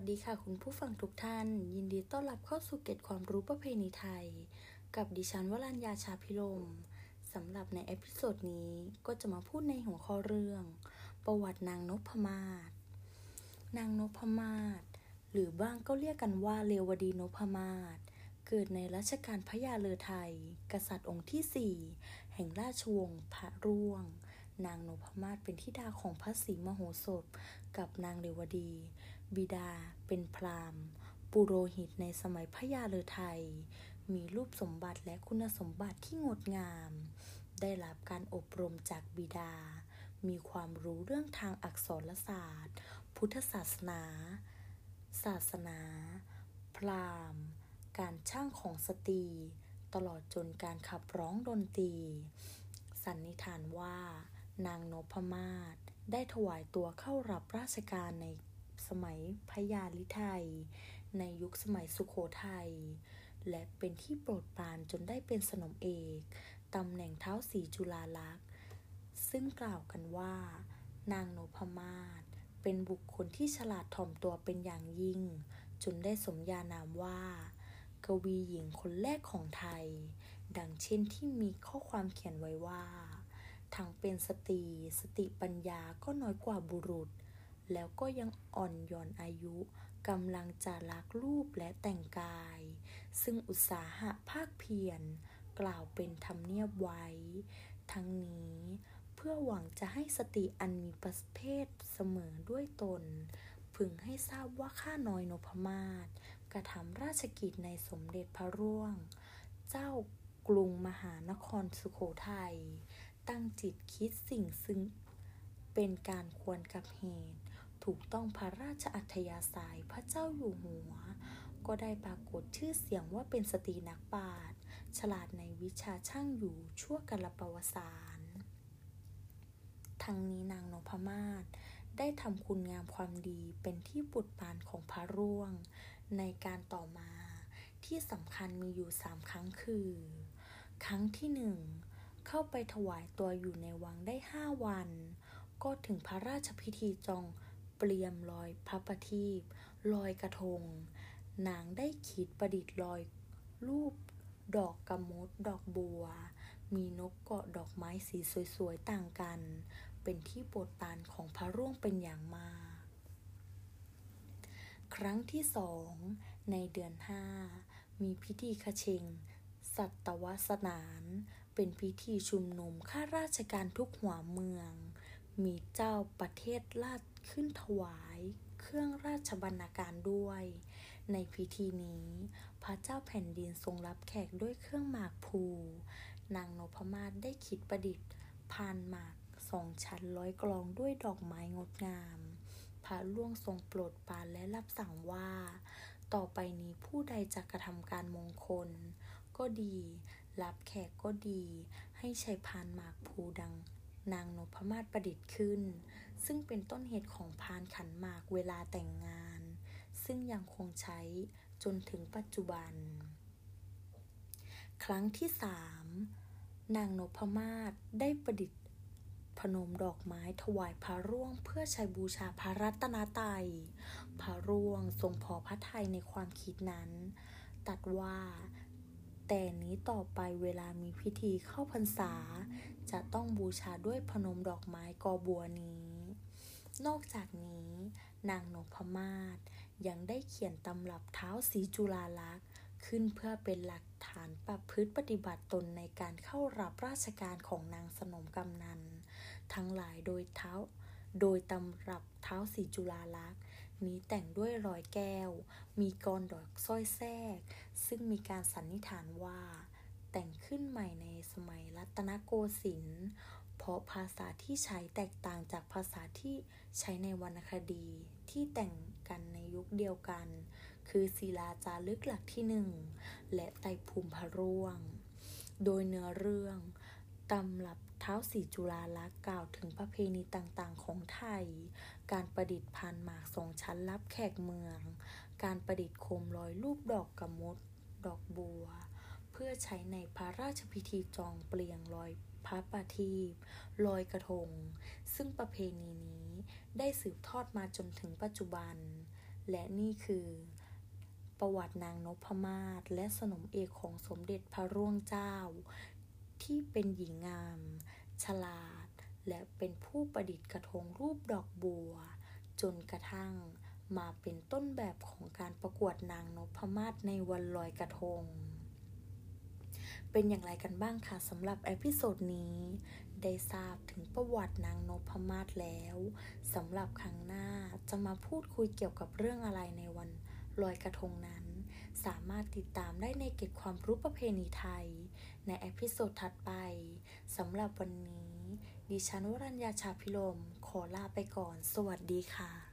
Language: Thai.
สวัสดีค่ะคุณผู้ฟังทุกท่าน ยินดีต้อนรับเข้าสู่เกร็ดความรู้ประเพณีไทย กับดิฉันวรัญญาชาพิรมสำหรับใน episode นี้ก็จะมาพูดในหัวข้อเรื่อง ประวัตินางนพมาศนางนพมาศหรือบ้างก็เรียกกันว่าเรวดีนพมาศเกิดในรัชกาลพระยาเลอไทย กษัตริย์องค์ที่สี่แห่งราชวงศ์พระร่วง นางนพมาศเป็นธิดาของพระศรีมโหสถ กับนางเลวดี บิดาเป็นพราหมณ์ ปุโรหิตในสมัยพระยาเลอไทยมีรูปสมบัติและคุณสมบัติที่งดงาม ได้รับการอบรมจากบิดา มีความรู้เรื่องทางอักษรศาสตร์ พุทธศาสนา ศาสนา พราหมณ์ การช่างของสตรี ตลอดจนการขับร้องดนตรี สันนิษฐานว่านางนพมาศได้ถวายตัวเข้ารับราชการใน สมัยพญาลิไทย ในยุคสมัยสุขโขทัย และเป็นที่โปรดปรานจนได้เป็นสนมเอกตำแหน่งเท้าสีจุฬาลักษณ์ซึ่งกล่าวกันว่า นางโนพมาศเป็นบุคคลที่ฉลาดถ่อมตัวเป็นอย่างยิ่ง จนได้สมญานามว่า กวีหญิงคนแรกของไทย ดังเช่นที่มีข้อความเขียนไว้ว่า ทั้งเป็นสตรีสติปัญญาก็น้อยกว่าบุรุษ แล้วก็ยังอ่อนหย่อนอายุกำลังจะรักรูปและแต่งกาย ซึ่งอุตสาหะภาคเพียรกล่าวเป็นธรรมเนียบไว้ ทั้งนี้เพื่อหวังจะให้สติอันมีประเภทเสมอด้วยตน พึงให้ทราบว่าข้าน้อยนพมาศกระทำราชกิจในสมเด็จพระร่วง เจ้ากรุงมหานครสุโขทัย ตั้งจิตคิดสิ่งซึ่งเป็นการควรกับเหตุ ถูกต้องพระราชอัธยาศัยพระเจ้าอยู่หัว ก็ได้ปรากฏชื่อเสียงว่าเป็นสตรีนักปราชญ์ฉลาดในวิชาช่างอยู่ชั่วกาลประวัติศาสตร์ทั้งนี้นางนพมาศได้ทำคุณงามความดีเป็นที่ปุดปานของพระร่วง ในการต่อมาที่สำคัญมีอยู่สามครั้งคือ ครั้งที่หนึ่งเข้าไปถวายตัวอยู่ในวังได้ห้าวัน ก็ถึงพระราชพิธีจอง เปลี่ยมลอยพระประทีปลอยกระทง นางได้คิดประดิษฐ์ลอยรูปดอกกระมดดอกบัว มีนกเกาะดอกไม้สีสวยๆต่างกัน เป็นที่โปรดปรานของพระร่วงเป็นอย่างมาก ครั้งที่สองในเดือนห้ามีพิธีคเชงสัตวสนาน เป็นพิธีชุมนุมข้าราชการทุกหัวเมือง มีเจ้าประเทศราช ขึ้นถวายเครื่องราชบรรณาการด้วย ในพิธีนี้ พระเจ้าแผ่นดินทรงรับแขกด้วยเครื่องหมากภู นางนพมาศได้คิดประดิษฐ์พานหมากสองชั้นร้อยกลองด้วยดอกไม้งดงาม พระล่วงทรงโปรดปานและรับสั่งว่า ต่อไปนี้ผู้ใดจะกระทำการมงคล ก็ดี รับแขกก็ดี ให้ใช้พานหมากภูดัง นางนพมาศประดิษฐ์ขึ้น ซึ่งเป็นต้นเหตุของพานขันหมากเวลาแต่งงาน ซึ่งยังคงใช้จนถึงปัจจุบัน ครั้งที่สามนางนพมาศได้ประดิษฐ์พนมดอกไม้ถวายพระร่วงเพื่อใช้บูชาพระรัตนตรัย พระร่วงทรงพอพระทัยในความคิดนั้น ตัดว่า แต่นี้ต่อไปเวลามีพิธีเข้าพรรษา จะต้องบูชาด้วยพนมดอกไม้กอบัวนี้ นอกจากนี้ นางนพมาศยังได้เขียนตำรับเท้าสีจุฬาลักษ์ขึ้นเพื่อเป็นหลักฐานประพฤติปฏิบัติตนในการเข้ารับราชการของนางสนมกำนัน ทั้งหลายโดยเท้า โดยตำรับเท้าสีจุฬาลักษ์ นี้แต่งด้วยรอยแก้ว มีกรดอกสร้อยแทรก ซึ่งมีการสันนิษฐานว่า แต่งขึ้นใหม่ในสมัยรัตนโกสินทร์เพราะภาษาที่ใช้แตกต่างจากภาษาที่ใช้ในวรรณคดีที่แต่งกันในยุคเดียวกัน คือศิลาจารึกหลักที่หนึ่งและไตภูมิพระร่วง โดยเนื้อเรื่อง ตำรับเท้าสีจุฬาลักษณ์กล่าวถึงประเพณีต่างๆ ของไทย การประดิษฐ์พานหมากสองชั้นรับแขกเมือง การประดิษฐ์โคมลอยรูปดอกกระมด ดอกบัว เพื่อใช้ในพระราชพิธีจองเปลี่ยงลอยพระประทีปลอยกระทง ซึ่งประเพณีนี้ได้สืบทอดมาจนถึงปัจจุบัน และนี่คือประวัตินางนพมาศและสนมเอกของสมเด็จพระร่วงเจ้า ที่เป็นหญิงงาม ฉลาด และเป็นผู้ประดิษฐ์กระทงรูปดอกบัว จนกระทั่งมาเป็นต้นแบบของการประกวดนางนพมาศในวันลอยกระทง เป็นอย่างไรกันบ้างคะสำหรับ episode นี้ ได้ทราบถึงประวัตินางนพมาศแล้วสำหรับครั้งหน้าจะมาพูดคุยเกี่ยวกับเรื่องอะไรในวันลอยกระทงนั้น สามารถติดตามได้ในเกร็ดความรู้ประเพณีไทย ใน episode ถัดไปสำหรับวันนี้ ดิฉันวรัญญาชาพิลมขอลาไปก่อน สวัสดีค่ะ